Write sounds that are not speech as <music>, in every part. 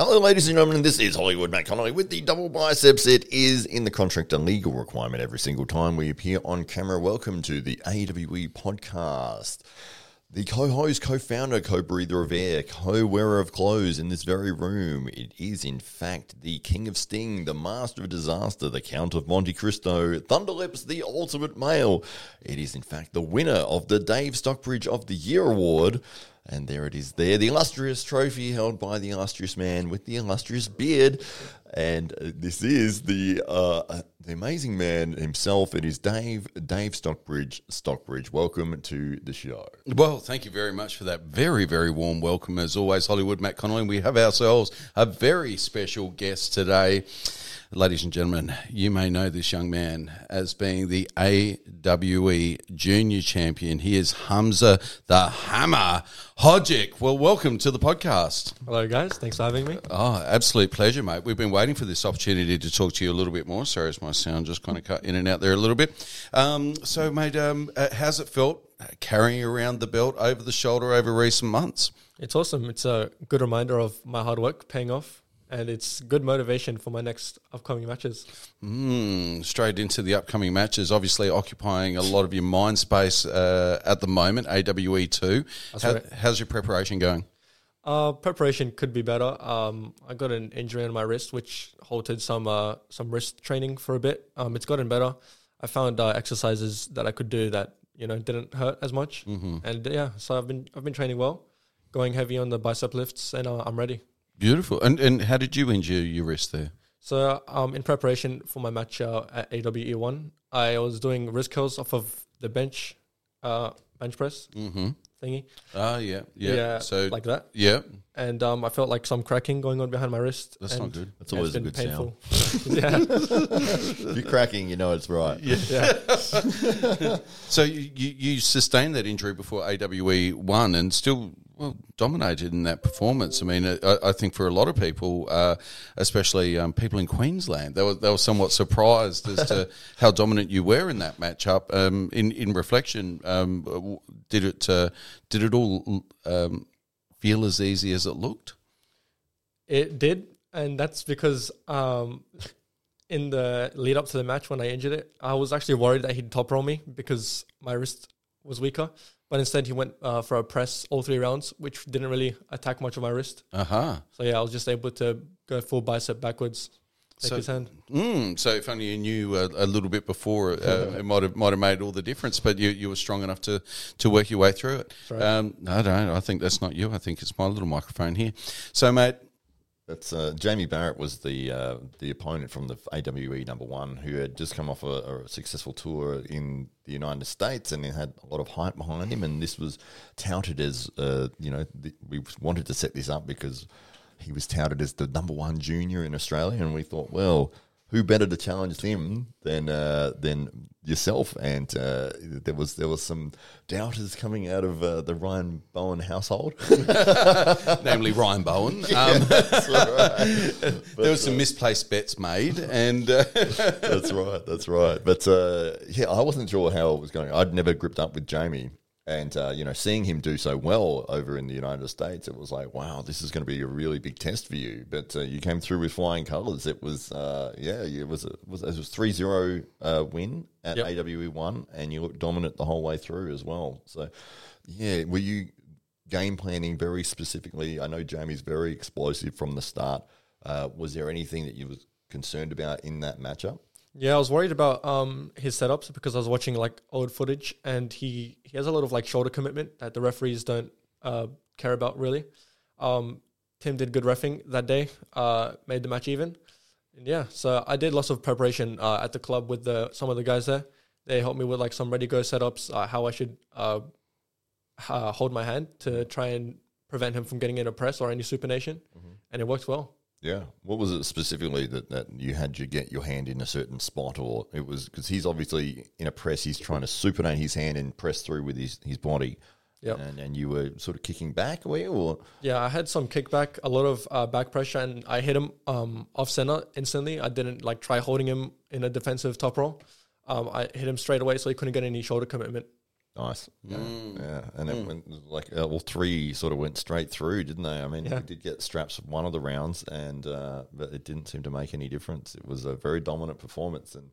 Hello, ladies and gentlemen. This is Hollywood Matt Connolly with the double biceps. It is in the contract a legal requirement every single time we appear on camera. Welcome to the AWE podcast. The co-host, co-founder, co-breather of air, co-wearer of clothes in this very room. It is, in fact, the king of sting, the master of disaster, the count of Monte Cristo, Thunderlips, the ultimate male. It is, in fact, the winner of the Dave Stockbridge of the Year award. And there it is there, the illustrious trophy held by the illustrious man with the illustrious beard. And uh, this is the uh, the amazing man himself. It is Dave, Dave Stockbridge. Stockbridge, welcome to the show. Well, thank you very much for that very, very warm welcome. As always, Hollywood Matt Connolly. We have ourselves a very special guest today. Ladies and gentlemen, you may know this young man as being the AWE Junior Champion. He is Hamza the Hammer Hodzic. Well, welcome to the podcast. Hello, guys. Thanks for having me. Oh, absolute pleasure, mate. We've been waiting for this opportunity to talk to you a little bit more. Sorry, as my sound just kind of cut in and out there a little bit. Um, so, mate, um, uh, how's it felt carrying around the belt over the shoulder over recent months? It's awesome. It's a good reminder of my hard work paying off, and it's good motivation for my next upcoming matches. Mm, straight into the upcoming matches, obviously occupying a lot of your mind space uh, at the moment, AWE 2. How, right. How's your preparation going? Uh, preparation could be better. Um, I got an injury on my wrist, which halted some uh, some wrist training for a bit. Um, it's gotten better. I found uh, exercises that I could do that you know didn't hurt as much, mm-hmm. and yeah, so I've been I've been training well, going heavy on the bicep lifts, and uh, I'm ready. Beautiful. And and how did you injure your wrist there? So, um, in preparation for my match uh, at AWE one, I was doing wrist curls off of the bench, uh, bench press Mm-hmm. thingy. Ah, yeah, yeah. Yeah, so, like that. yeah, and um, I felt like some cracking going on behind my wrist. That's and not good. That's always a good been sound. <laughs> yeah, If you're cracking, you know it's right. yeah. <laughs> <laughs> So you, you you sustained that injury before AWE one and still well dominated in that performance. I mean, I, I think for a lot of people, uh, especially um, people in Queensland, they were they were somewhat surprised as to <laughs> how dominant you were in that matchup. Um, in in reflection, um, did it uh, did it all um, feel as easy as it looked? It did, and that's because um, in the lead up to the match when I injured it, I was actually worried that he'd top roll me because my wrist was weaker. But instead, he went uh, for a press all three rounds, which didn't really attack much of my wrist. Uh huh. So yeah, I was just able to go full bicep backwards, take So- his hand. Mm, so if only you knew a, a little bit before, uh, <laughs> it might have might have made all the difference. But you, you were strong enough to, to work your way through it. right. Um, I don't. I think that's not you. I think it's my little microphone here. So, mate. That's uh, Jamie Barrett was the uh, the opponent from the AWE number one who had just come off a, a successful tour in the United States and had a lot of hype behind him. And this was touted as uh, you know th- we wanted to set this up because he was touted as the number one junior in Australia, and we thought, well, who better to challenge him than uh, than yourself? And uh, there was there was some doubters coming out of uh, the Ryan Bowen household. <laughs> namely Ryan Bowen. <laughs> Um, <laughs> there were some misplaced bets made, and uh, that's right. That's right. But uh, yeah, I wasn't sure how it was going. I'd never gripped up with Jamie, and uh, you know, seeing him do so well over in the United States, it was like, wow, this is going to be a really big test for you. But uh, you came through with flying colours. It was, uh, yeah, it was, it was, it was three zero uh, win at Yep. AWE one, and you looked dominant the whole way through as well. So, yeah, were you game planning very specifically? I know Jamie's very explosive from the start. Uh, was there anything that you was concerned about in that matchup? Yeah, I was worried about um, his setups because I was watching like old footage, and he he has a lot of like shoulder commitment that the referees don't uh, care about really. Um, Tim did good refing that day, uh, made the match even, and yeah. So I did lots of preparation uh, at the club with the some of the guys there. They helped me with like some ready go setups, uh, how I should uh, uh, hold my hand to try and prevent him from getting in a press or any supination, and it worked well. Yeah. What was it specifically that, that you had to get your hand in a certain spot, or it was because he's obviously in a press, he's trying to supinate his hand and press through with his, his body. Yep. And, and you were sort of kicking back, were you? Or Yeah, I had some kickback, a lot of uh, back pressure, and I hit him um, off center instantly. I didn't like try holding him in a defensive top roll. Um, I hit him straight away, so he couldn't get any shoulder commitment. Nice. Yeah. yeah. And it went like uh, all three sort of went straight through, didn't they? I mean, Yeah. we did get straps one of the rounds, and uh, but it didn't seem to make any difference. It was a very dominant performance, and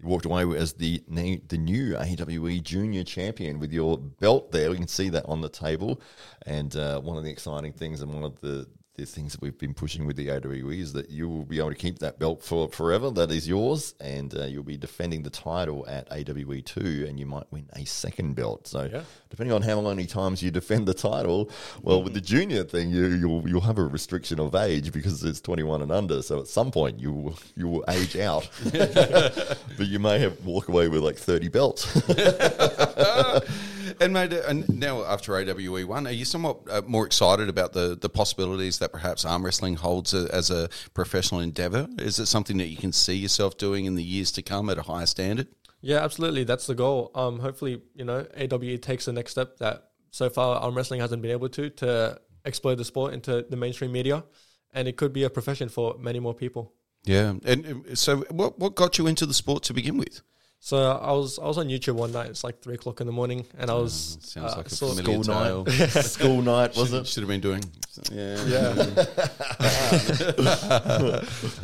you walked away as the the new AWE Junior Champion with your belt there. We can see that on the table, and uh, one of the exciting things and one of the the things that we've been pushing with the AWE is that you will be able to keep that belt for forever. That is yours, and uh, you'll be defending the title at AWE two, and you might win a second belt. So, Yeah. depending on how many times you defend the title, well, with the junior thing, you you'll you'll have a restriction of age because it's twenty one and under. So at some point, you will you will age out, <laughs> <laughs> but you may have walk away with like thirty belts. <laughs> And mate, uh, and now after AWE one, are you somewhat uh, more excited about the, the possibilities that perhaps arm wrestling holds a, as a professional endeavor? Is it something that you can see yourself doing in the years to come at a higher standard? Yeah, absolutely. That's the goal. Um, hopefully, you know, AWE takes the next step that so far arm wrestling hasn't been able to to explode the sport into the mainstream media, and it could be a profession for many more people. Yeah, and um, so what what got you into the sport to begin with? So I was I was on YouTube one night. It's like three o'clock in the morning, and I was Sounds uh, like a saw- familiar School tale. <laughs> night, school night was it? Should have been doing. Yeah, yeah. <laughs>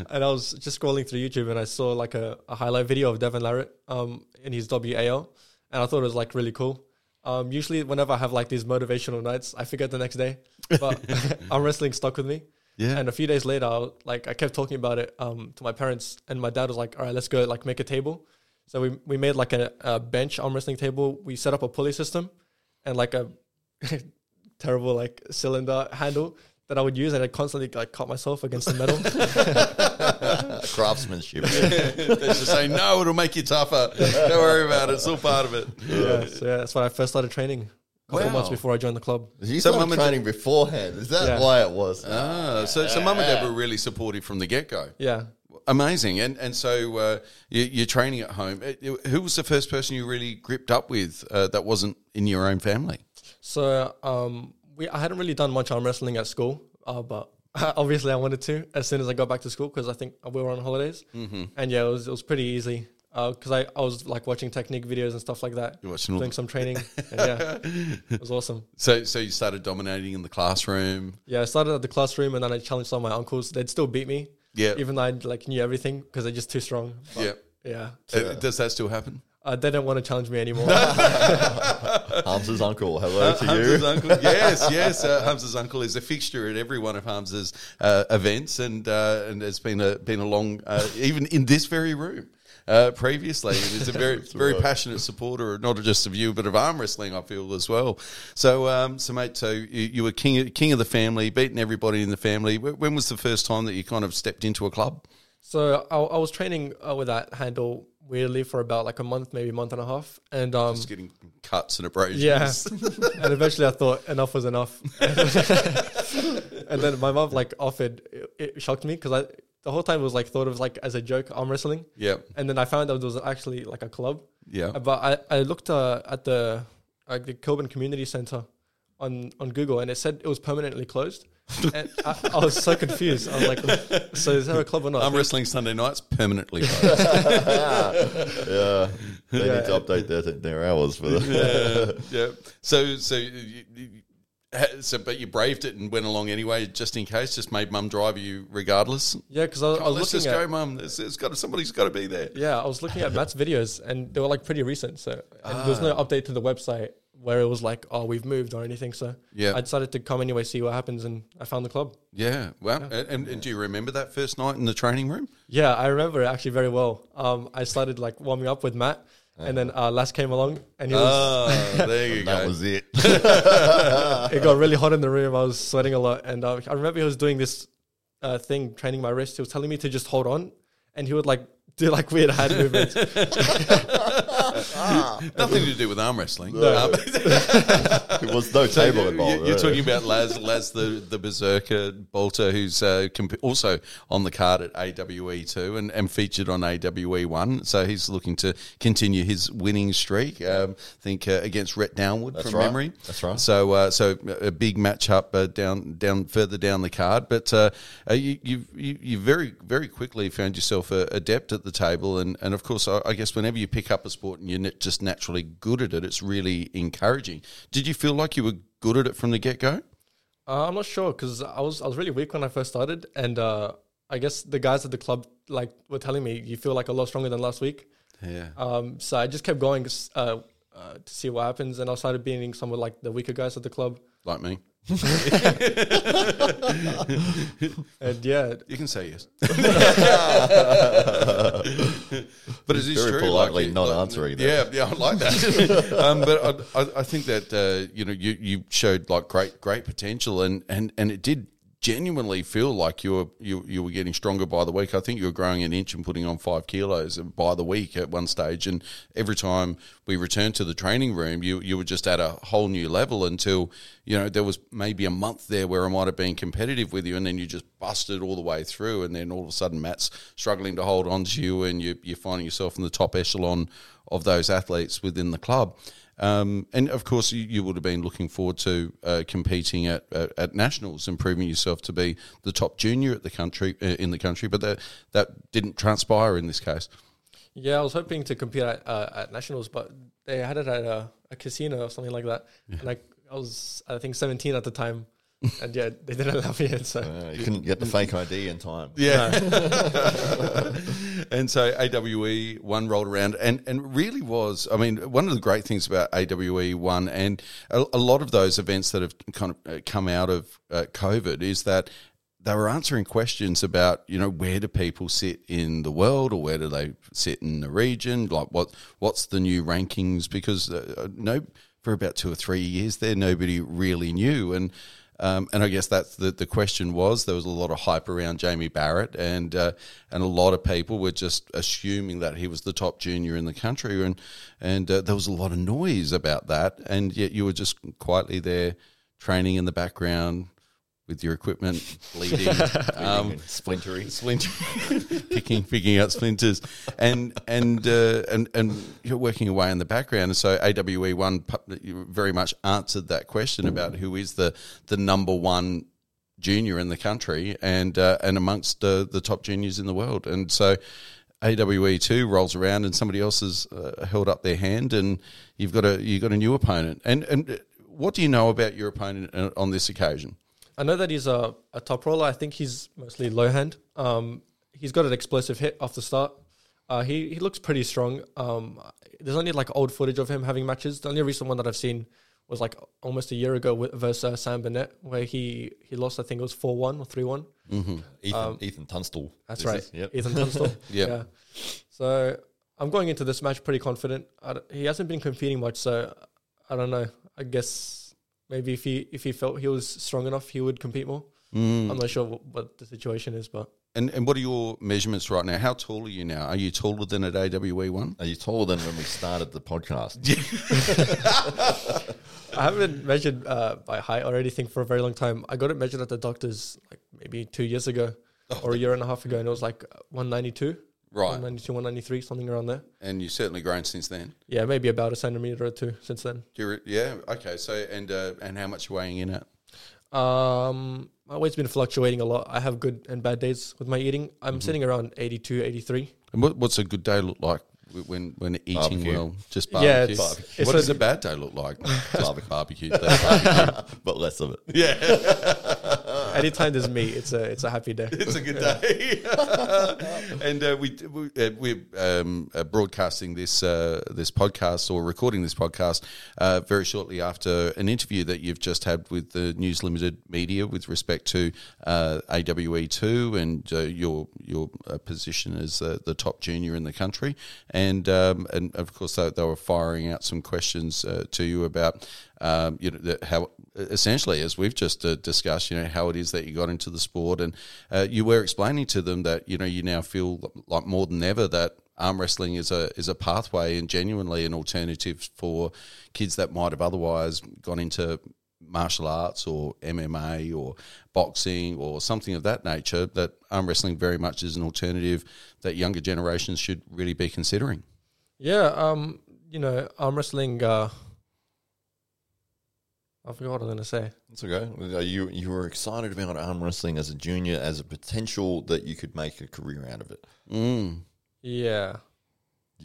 <laughs> and I was just scrolling through YouTube, and I saw like a, a highlight video of Devon Larratt um in his WAL, and I thought it was like really cool. Um, usually whenever I have like these motivational nights, I forget the next day, but arm wrestling stuck with me. Yeah. And a few days later, I, like I kept talking about it um, to my parents, and my dad was like, "All right, let's go like make a table." So we we made like a, a bench arm wrestling table. We set up a pulley system, and like a <laughs> terrible like cylinder handle that I would use, and I constantly like cut myself against the metal. <laughs> Craftsmanship. <laughs> They're just saying no, it'll make you tougher. Don't worry about it; it's all part of it. yeah, so yeah, that's when I first started training. A couple Wow. months before I joined the club. You So started mum and training beforehand. Is that Yeah. why it was? Ah, so so mum and dad were really supportive from the get go. Yeah. Amazing, and and so uh, you, you're training at home. Uh, Who was the first person you really gripped up with uh, that wasn't in your own family? So um, we I hadn't really done much arm wrestling at school, uh, but <laughs> obviously I wanted to as soon as I got back to school because I think we were on holidays, mm-hmm. and yeah, it was it was pretty easy because I, I was like watching technique videos and stuff like that, You're watching all doing the- some training. <laughs> and yeah, it was awesome. So so you started dominating in the classroom. Yeah, I started at the classroom and then I challenged some of my uncles. They'd still beat me, Yeah, even though I like knew everything because they're just too strong. But, yeah. yeah. Uh, does that still happen? Uh, they didn't want to challenge me anymore. <laughs> Hamza's uncle. Hello to Hamza's you. uncle, yes, yes. Uh, Hamza's uncle is a fixture at every one of Hamza's uh, events, and uh, and has been a been a long, uh, even in this very room. Uh, previously, and is a very <laughs> very right. passionate supporter, not just of you, but of arm wrestling. I feel as well. So, um, so mate, so you, you were king king of the family, beating everybody in the family. When was the first time that you kind of stepped into a club? so I, I was training uh, with that handle weirdly for about like a month, maybe a month and a half, and um, Just getting cuts and abrasions. Yeah. <laughs> and eventually I thought enough was enough. <laughs> and then my mom like offered, it, it shocked me because I, the whole time it was like thought of like as a joke arm wrestling. Yeah. And then I found out it was actually like a club. Yeah. Uh, But I, I looked uh, at the, like the Kilburn Community Center on, on Google and it said it was permanently closed. <laughs> and I, I was so confused. I was like, so is there a club or not? Arm wrestling Sunday nights permanently. <laughs> closed. Yeah, they Yeah. need to update their, their hours for that. yeah. yeah. So, so, you, you, ha- <laughs> so, but you braved it and went along anyway, just in case. Just made mum drive you regardless. Yeah, because I, was- I was Let's just looking go, mum. There's, there's got to, somebody's got to be there. Yeah, I was looking at Matt's videos and they were like pretty recent. So and there was no update to the website where it was like, oh, we've moved or anything. So Yeah. I decided to come anyway, see what happens, and I found the club. Yeah. Well, and, and do you remember that first night in the training room? Yeah, I remember it actually very well. Um, I started like warming up with Matt, and then uh, Les came along, and he was. Oh, there you <laughs> That go. was it. <laughs> it got really hot in the room. I was sweating a lot, and uh, I remember he was doing this uh, thing, training my wrist. He was telling me to just hold on, and he would like do like weird hand movements. <laughs> Nothing to do with arm wrestling. No. Um, There was no So table you- involved. you- You're yeah. talking about Laz, Laz the, the berserker bolter, who's uh, comp- also on the card at AWE two and, and featured on AWE one. So he's looking to continue his winning streak. Um, I think uh, against Rhett Downwood That's from right. memory. That's right. So uh, so a big matchup uh, down down further down the card, but uh, uh, you you you you very very quickly found yourself a adept at the table, and and of course I, I guess whenever you pick up a sport you're na- just naturally good at it, it's really encouraging. Did you feel like you were good at it from the get go? Uh, I'm not sure because I was I was really weak when I first started, and uh, I guess the guys at the club like were telling me you feel like a lot stronger than last week. Yeah. Um, so I just kept going uh, uh, to see what happens, and I started beating some of like the weaker guys at the club. Like me. <laughs> And yeah, You can say yes. <laughs> but it is Very true. politely like, not like- answering that. Yeah, yeah, I like that. <laughs> um, but I, I, I think that uh, you know you, you showed like great great potential, and, and, and it did genuinely feel like you were you, you were getting stronger by the week. I think you were growing an inch and putting on five kilos by the week at one stage, and every time we returned to the training room, you you were just at a whole new level until you know there was maybe a month there where I might have been competitive with you, and then you just busted all the way through, and then all of a sudden Matt's struggling to hold on to you, and you, you're finding yourself in the top echelon of those athletes within the club. Um, and of course, you, you would have been looking forward to uh, competing at, at at nationals and proving yourself to be the top junior at the country uh, in the country, but that that didn't transpire in this case. yeah, I was hoping to compete at, uh, at nationals, but they had it at a, a casino or something like that, and I, I was I think 17 at the time, <laughs> and yeah, they didn't allow me in. So Uh, you couldn't get the fake ID in time. <laughs> Yeah. <laughs> and so AWE one rolled around and, and really was, I mean, one of the great things about AWE one and a, a lot of those events that have kind of uh, come out of uh, COVID is that they were answering questions about, you know, where do people sit in the world or where do they sit in the region? Like what, what's the new rankings? Because uh, no, for about two or three years there, nobody really knew. And, um, and I guess that's the, the question was there was a lot of hype around Jamie Barrett, and uh, and a lot of people were just assuming that he was the top junior in the country, and and uh, there was a lot of noise about that, and yet you were just quietly there training in the background with your equipment <laughs> bleeding, um, Splintery. splinter, <laughs> picking picking out splinters, and and uh, and and you're working away in the background. And so AWE one very much answered that question about who is the the number one junior in the country and uh, and amongst uh, the top juniors in the world. And so AWE two rolls around and somebody else has uh, held up their hand, and you've got a you've got a new opponent. And and what do you know about your opponent uh, on this occasion? I know that he's a, a top roller. I think he's mostly low hand. Um, he's got an explosive hit off the start. Uh, he he looks pretty strong. Um, there's only like old footage of him having matches. The only recent one that I've seen was like almost a year ago with, versus uh, Sam Burnett, where he he lost. I think it was four one or three one. Ethan, Ethan Tunstall. That's right. is- yep. Ethan Tunstall. <laughs> Yep. Yeah. So I'm going into this match pretty confident. He hasn't been competing much, so I don't know. I guess maybe if he if he felt he was strong enough, he would compete more. Mm. I'm not sure what, what the situation is, but And and what are your measurements right now? How tall are you now? Are you taller than at AWE one? Are you taller than when we started the podcast? <laughs> I haven't measured uh, by height or anything for a very long time. I got it measured at the doctor's like maybe two years ago or a year and a half ago, and it was like 192, Right. 192, 193, something around there. And you've certainly grown since then. Yeah, maybe about a centimeter or two since then. Do you re- yeah. Okay. So and uh, and how much you weighing in at? Um, my weight's been fluctuating a lot. I have good and bad days with my eating. I'm Mm-hmm. sitting around 82, 83. And what, what's a good day look like when when eating Barbecue. well? Just Yeah, barbecue. it's- Barbecue. it's what does a bad day look like? Just <laughs> Barbecue. barbecue. <laughs> Barbecue. but less of it. yeah. <laughs> Anytime there's meat, it's a it's a happy day. It's a good day, <laughs> and uh, we, we uh, we're um, uh, broadcasting this uh, this podcast or recording this podcast uh, very shortly after an interview that you've just had with the News Limited media with respect to uh, AWE two and uh, your your uh, position as uh, the top junior in the country, and um, and of course they, they were firing out some questions uh, to you about um, you know the, how essentially as we've just uh, discussed you know how it is that you got into the sport and uh, you were explaining to them that you know you now feel like more than ever that arm wrestling is a is a pathway and genuinely an alternative for kids that might have otherwise gone into martial arts or MMA or boxing or something of that nature that arm wrestling very much is an alternative that younger generations should really be considering Yeah, um, you know, arm wrestling. Uh, I forgot what I was gonna say. It's okay. You you were excited about arm wrestling as a junior as a potential that you could make a career out of it. mm. Yeah,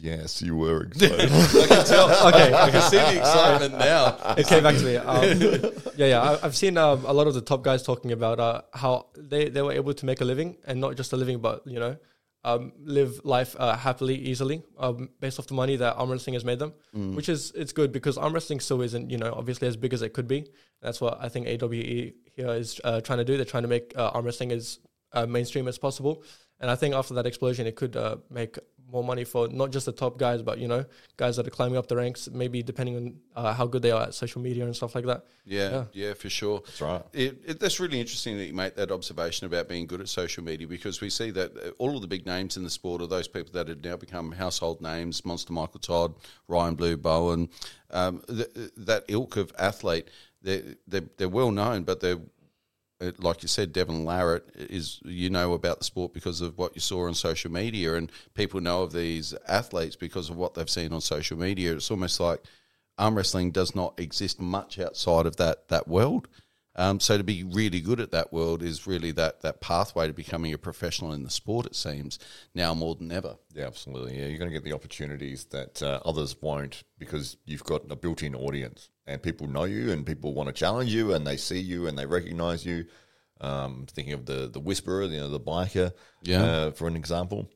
Yes, you were excited. <laughs> I can tell. Okay, I can see the excitement now. it came back to me. Um, <laughs> yeah, yeah. I, I've seen um, a lot of the top guys talking about uh, how they, they were able to make a living, and not just a living, but you know, um, live life uh, happily, easily, um, based off the money that arm wrestling has made them. Which is it's good because arm wrestling still isn't you know obviously as big as it could be. That's what I think AWE here is uh, trying to do. They're trying to make uh, arm wrestling as uh, mainstream as possible. And I think after that explosion, it could uh, make more money for not just the top guys, but you know, guys that are climbing up the ranks. Maybe depending on uh, how good they are at social media and stuff like that. Yeah, Yeah. yeah, for sure. That's right. It, it, that's really interesting that you make that observation about being good at social media because we see that uh, all of the big names in the sport are those people that have now become household names Monster Michael Todd, Ryan Blue Bowen, um, th- that ilk of athlete. They're, they're, they're well known, but they're uh, like you said, Devon Larratt is you know about the sport because of what you saw on social media, and people know of these athletes because of what they've seen on social media. It's almost like arm wrestling does not exist much outside of that that world. Um, so to be really good at that world is really that that pathway to becoming a professional in the sport. It seems now more than ever. Yeah, absolutely. Yeah, you're going to get the opportunities that uh, others won't because you've got a built-in audience and people know you and people want to challenge you and they see you and they recognize you. Um, thinking of the the whisperer, you know, the biker, Yeah. uh, for an example,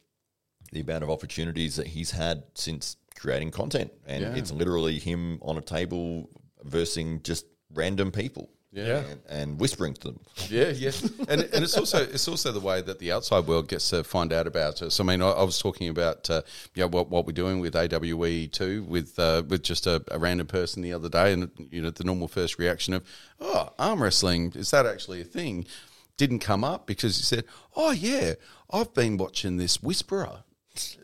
the amount of opportunities that he's had since creating content, and Yeah. it's literally him on a table versing just random people, Yeah. and, and whispering to them. Yeah, yeah, and and it's also it's also the way that the outside world gets to find out about us. I mean, I, I was talking about uh, yeah what what we're doing with AWE two with uh, with just a, a random person the other day, and you know the normal first reaction of oh arm wrestling is that actually a thing? Didn't come up because he said oh yeah I've been watching this Whisperer.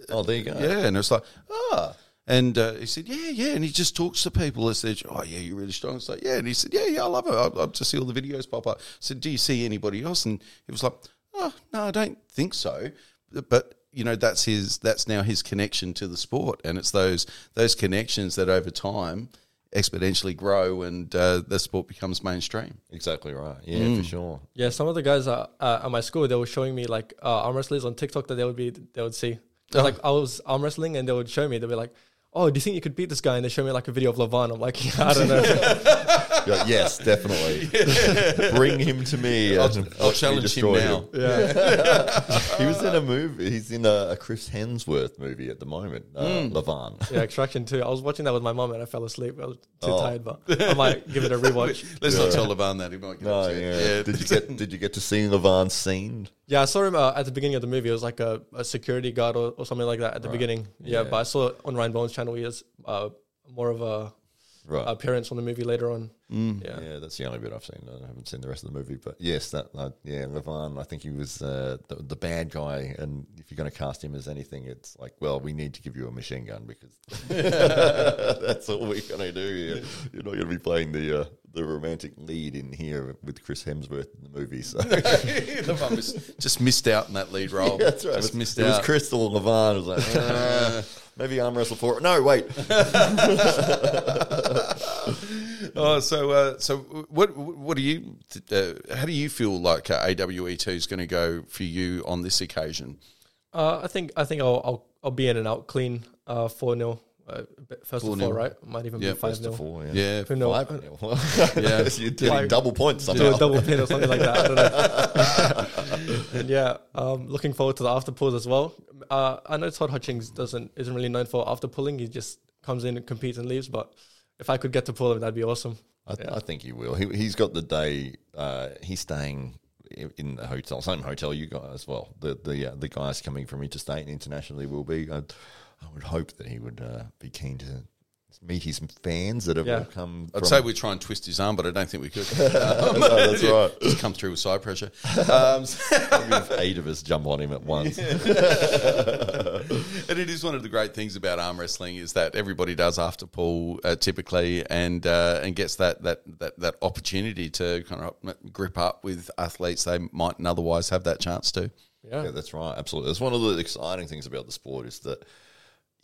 Oh, there you go. Yeah, and it's like, ah. And uh, he said, yeah, yeah. And he just talks to people. I said, oh, yeah, you're really strong. It's like, yeah. And he said, yeah, yeah, I love it. I, I just see all the videos pop up. I said, do you see anybody else? And he was like, oh, no, I don't think so. But, you know, that's his, that's now his connection to the sport. And it's those, those connections that over time exponentially grow and uh, the sport becomes mainstream. Exactly right. Yeah, for sure. Yeah, some of the guys uh, uh, at my school they were showing me like uh, arm wrestlers on TikTok that they would be they would see. Oh. Like I was arm wrestling and they would show me. They'd be like, "Oh, do you think you could beat this guy?" And they show me like a video of Levan. I'm like, yeah, <laughs> I don't know. <laughs> You're like, yes, definitely. <laughs> Bring him to me. I'll, and I'll watch me challenge him destroy now. yeah, <laughs> He was in a movie. He's in a, a Chris Hemsworth movie at the moment. Uh, Hmm. Levan. yeah, Extraction 2. I was watching that with my mom and I fell asleep. I was too Oh. tired, but I might give it a <laughs> rewatch. Let's not tell Levan that. He might get No, upset. yeah. Did you get Did you get to see Levan's scene? Yeah, I saw him uh, at the beginning of the movie. It was like a, a security guard or, or something like that at the beginning. Yeah, Yeah. but I saw it on Ryan Bowen's channel. He has uh, more of a Right. appearance on the movie later on. Mm. Yeah. yeah, that's the only bit I've seen. I haven't seen the rest of the movie, but yes, that uh, yeah, Levan. I think he was uh, the, the bad guy, and if you're going to cast him as anything, it's like, well, we need to give you a machine gun because <laughs> that's all we're going to do here. You're not going to be playing the uh, the romantic lead in here with Chris Hemsworth in the movie. So <laughs> Levan was- just missed out in that lead role. <laughs> that's right. Just it was, missed it was out. Crystal Levan. It was like uh, maybe arm wrestle for it. No, wait. Oh, so uh, so what what do you uh, how do you feel like uh, AWE two is going to go for you on this occasion? Uh, I think I think I'll I'll, I'll be in and out clean. Uh, four 0 uh, first of 4-0. four, right? Might even Yeah, be five First to 0 four, yeah. Yeah, Who knows? Five. <laughs> Yeah. <laughs> you're getting Like- double points Do a double pin or something like that. I don't know. <laughs> and yeah, um, looking forward to the after pulls as well. Uh, I know Todd Hutchings doesn't isn't really known for after pulling. He just comes in and competes and leaves. But if I could get to pull him, that'd be awesome. I, I think he will. He, he's got the day. Uh, he's staying in the hotel, same hotel you guys as well. The the uh, the guys coming from interstate and internationally will be. I, I would hope that he would uh, be keen to meet his fans that have Yeah. all come. I'd from- say we'd try and twist his arm, but I don't think we could. <laughs> no, that's right. <laughs> Just come through with side pressure. <laughs> Um, Maybe eight of us jump on him at once. And it is one of the great things about arm wrestling is that everybody does after pull uh, typically, and uh, and gets that, that that that opportunity to kind of grip up with athletes they mightn't otherwise have that chance to. Yeah, Yeah, that's right. Absolutely. That's one of the exciting things about the sport is that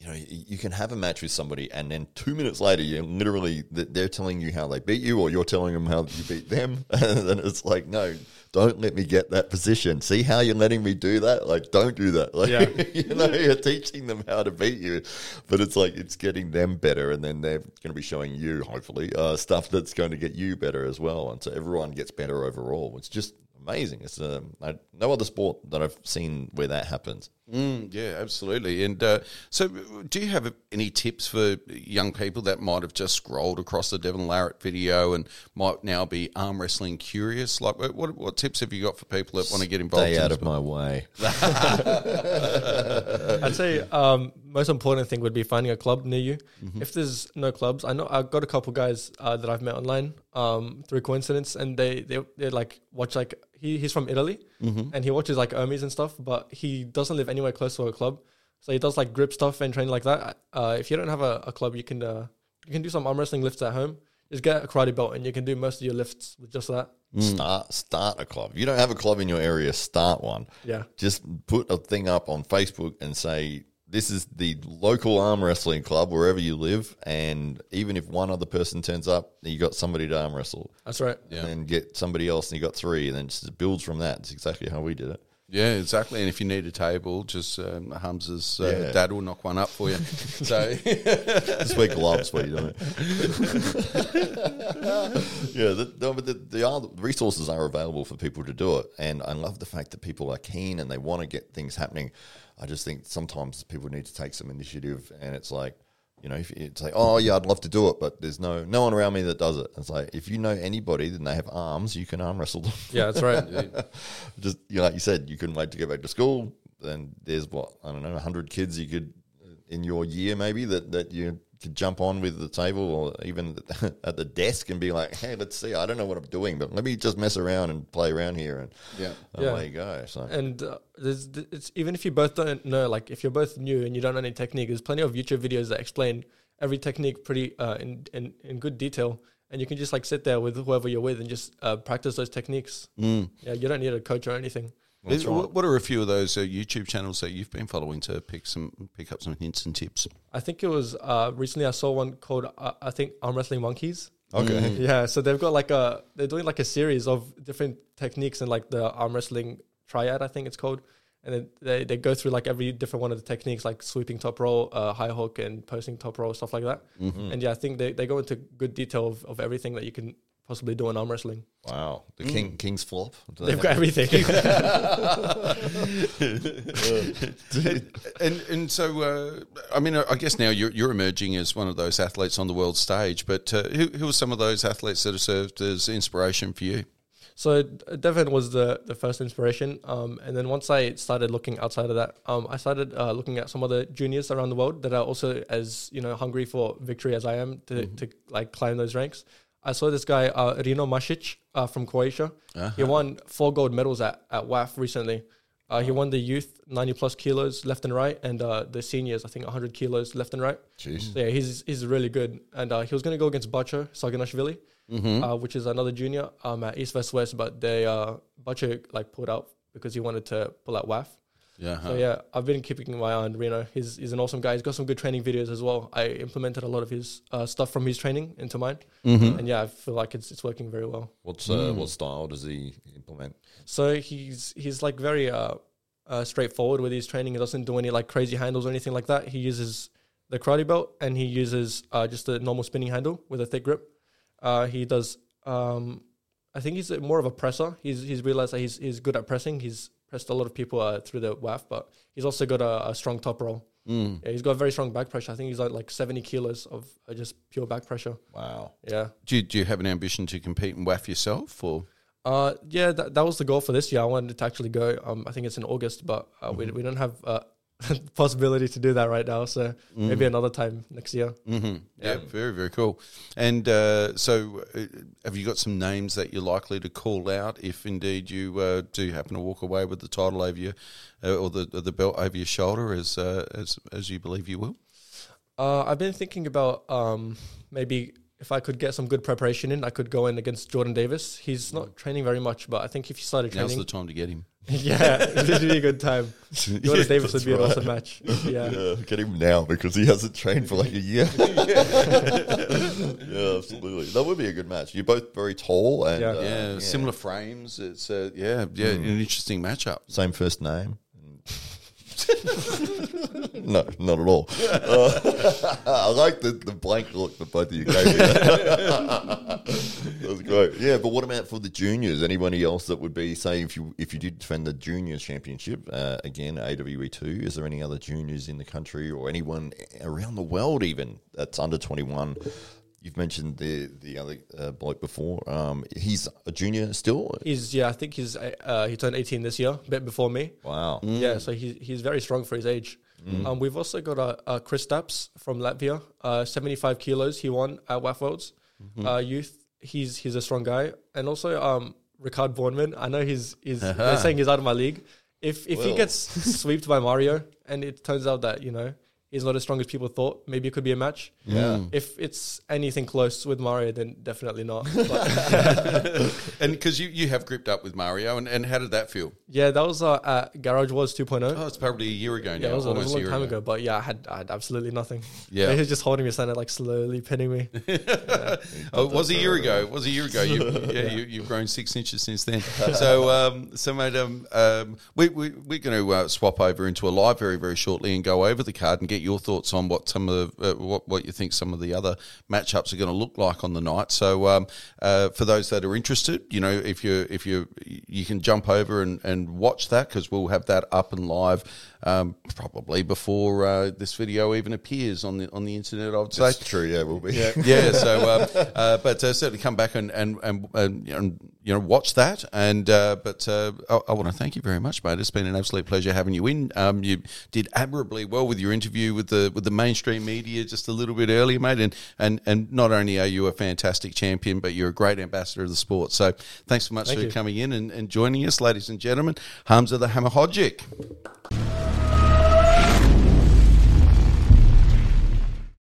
you know, you, you can have a match with somebody, and then two minutes later, you literally they're telling you how they beat you, or you're telling them how you beat them, <laughs> and then it's like, no, don't let me get that position. See how you're letting me do that? Like, don't do that. <laughs> Like, Yeah. <laughs> you know, you're teaching them how to beat you, but it's like it's getting them better, and then they're going to be showing you, hopefully, uh, stuff that's going to get you better as well, and so everyone gets better overall. It's just amazing. It's um, I, no other sport that I've seen where that happens. Mm, yeah, absolutely. And uh, so, do you have any tips for young people that might have just scrolled across the Devon Larratt video and might now be arm wrestling curious? Like, what what, what tips have you got for people that want to get involved? Stay in out the of my way. <laughs> I'd say um, most important thing would be finding a club near you. If there's no clubs, I know I've got a couple guys uh, that I've met online um, through coincidence, and they they they like watch like he, he's from Italy, and he watches like Hermes and stuff, but he doesn't live anywhere close to a club, so he does like grip stuff and training like that. Uh, if you don't have a, a club, you can uh, you can do some arm wrestling lifts at home. Just get a karate belt, and you can do most of your lifts with just that. Start start a club. If you don't have a club in your area, start one. Yeah. Just put a thing up on Facebook and say this is the local arm wrestling club wherever you live, and even if one other person turns up, you got somebody to arm wrestle. That's right. Yeah. And get somebody else, and you got three, and then it just builds from that. It's exactly how we did it. Yeah, exactly. And if you need a table, just um, Hamza's uh, Yeah. dad will knock one up for you. <laughs> so, Just wear gloves while you're doing it. <laughs> yeah, the, no, but the, the, are, the resources are available for people to do it, and I love the fact that people are keen and they want to get things happening. I just think sometimes people need to take some initiative, and it's like, you know, if it's like, oh yeah, I'd love to do it, but there's no no one around me that does it. It's like if you know anybody, then they have arms, you can arm wrestle them. Yeah, that's right. <laughs> just you know, like you said, you can wait to go back to school. Then there's what I don't know, hundred kids you could in your year maybe that that you could jump on with the table or even <laughs> at the desk and be like, hey, let's see. I don't know what I'm doing, but let me just mess around and play around here, and yeah. away Yeah. you go. So and uh, there's, it's even if you both don't know, like if you're both new and you don't know any technique, there's plenty of YouTube videos that explain every technique pretty uh, in, in in good detail, and you can just like sit there with whoever you're with and just uh, practice those techniques. Mm. Yeah, you don't need a coach or anything. That's Is- right. What are a few of those uh, YouTube channels that you've been following to pick some pick up some hints and tips? I think it was uh, recently I saw one called uh, I think arm wrestling monkeys. okay, Yeah, so they've got like a they're doing like a series of different techniques and like the arm wrestling triad, I think it's called. And then they, they go through like every different one of the techniques, like sweeping top roll, uh, high hook, and posting top roll, stuff like that. Mm-hmm. And yeah, I think they, they go into good detail of, of everything that you can possibly doing arm wrestling. wow, the king king's flop. Do <laughs> They've they got everything. <laughs> and and so uh, I mean I guess now you're you're emerging as one of those athletes on the world stage. But uh, who who are some of those athletes that have served as inspiration for you? So uh, Devon was the, the first inspiration, um, and then once I started looking outside of that, um, I started uh, looking at some other juniors around the world that are also as you know hungry for victory as I am to, to like climb those ranks. I saw this guy uh, Rino Masic uh, from Croatia. He won four gold medals at at WAF recently. Uh, he won the youth 90 plus kilos left and right, and uh, the seniors I think 100 kilos left and right. Jeez. So yeah, he's he's really good, and uh, he was going to go against Bacho Saganashvili, uh, which is another junior um, at East West West, but they uh, Bacho like pulled out because he wanted to pull out WAF. Yeah, So yeah, I've been keeping my eye on Rino. He's he's an awesome guy. He's got some good training videos as well. I implemented a lot of his uh, stuff from his training into mine, and yeah, I feel like it's it's working very well. What's uh, what style does he implement? So he's he's like very uh, uh, straightforward with his training. He doesn't do any like crazy handles or anything like that. He uses the karate belt and he uses uh, just a normal spinning handle with a thick grip. Uh, he does. Um, I think he's more of a presser. He's he's realized that he's he's good at pressing. He's pressed a lot of people uh, through the WAF, but he's also got a, a strong top roll. Mm. Yeah, he's got very strong back pressure. I think he's like like seventy kilos of uh, just pure back pressure. Wow. Yeah. Do you, do you have an ambition to compete in WAF yourself, or Uh, yeah, that, that was the goal for this year. I wanted to actually go. Um, I think it's in August, but uh, we we don't have uh, <laughs> possibility to do that right now. So maybe another time next year. Mm-hmm. Yeah, very, very cool. And uh, so, uh, have you got some names that you're likely to call out if indeed you uh, do happen to walk away with the title over your uh, or the the belt over your shoulder, as uh, as as you believe you will? Uh, I've been thinking about um, maybe if I could get some good preparation in, I could go in against Jordan Davis. He's not training very much, but I think if he started Now's the time to get him. <laughs> yeah, it's literally a good time. Jonas <laughs> Yeah, Davis would that's be an right. awesome match. <laughs> Yeah. Yeah, get him now because he hasn't trained for like a year. yeah, absolutely. That would be a good match. You're both very tall and Yeah. uh, yeah, similar frames. It's uh, yeah, yeah, an interesting matchup. same first name. <laughs> no, not at all. Uh, <laughs> I like the, the blank look that both of you gave me. <laughs> that was great. Yeah, but what about for the juniors? Anybody else that would be, say, if you if you did defend the juniors championship uh, again, AWE two? Is there any other juniors in the country or anyone around the world even that's under twenty one? You've mentioned the the other uh, bloke before. Um, he's a junior still. He's yeah, I think he's uh, he turned 18 this year, a bit before me. Wow. Yeah, so he's he's very strong for his age. Um, we've also got a, a Chris Stapps from Latvia, uh, 75 kilos. He won at WAF Worlds uh, Youth. He's he's a strong guy, and also um, Ricard Bornman. I know he's he's <laughs> they're saying he's out of my league. If if he gets swept by Mario, and it turns out that you know he's not as strong as people thought, maybe it could be a match. Yeah. If it's anything close with Mario, then definitely not. <laughs> But <laughs> And because you, you have gripped up with Mario, and, and how did that feel? yeah, that was uh, at Garage Wars 2.0. Oh, it's probably a year ago now. Yeah, it was, a- it was a long year time ago. but yeah, I had I had absolutely nothing. Yeah. <laughs> he was just holding me standing like slowly pinning me. Oh, it was a year ago. It was a year ago. You, yeah, you, you've grown six inches since then. So, um, so mate, um, um, we, we, we're going to uh, swap over into a live very, very shortly and go over the card and get your thoughts on what some of uh, what, what you think some of the other matchups are going to look like on the night. So, um, uh, for those that are interested, you know, if you if you you can jump over and, and watch that because we'll have that up and live um, probably before uh, this video even appears on the on the internet. I would say. That's true. Yeah, we'll be. <laughs> yeah. So, um, uh, but uh, certainly come back and and and, and you know, you know watch that. And uh, but uh, I, I want to thank you very much, mate. It's been an absolute pleasure having you in. Um, you did admirably well with your interview with the with the mainstream media just a little bit earlier, mate. And and and not only are you a fantastic champion, but you're a great ambassador of the sport. So thanks so much Thank for you. coming in and, and joining us, ladies and gentlemen. Hamza the Hammer Hodzic.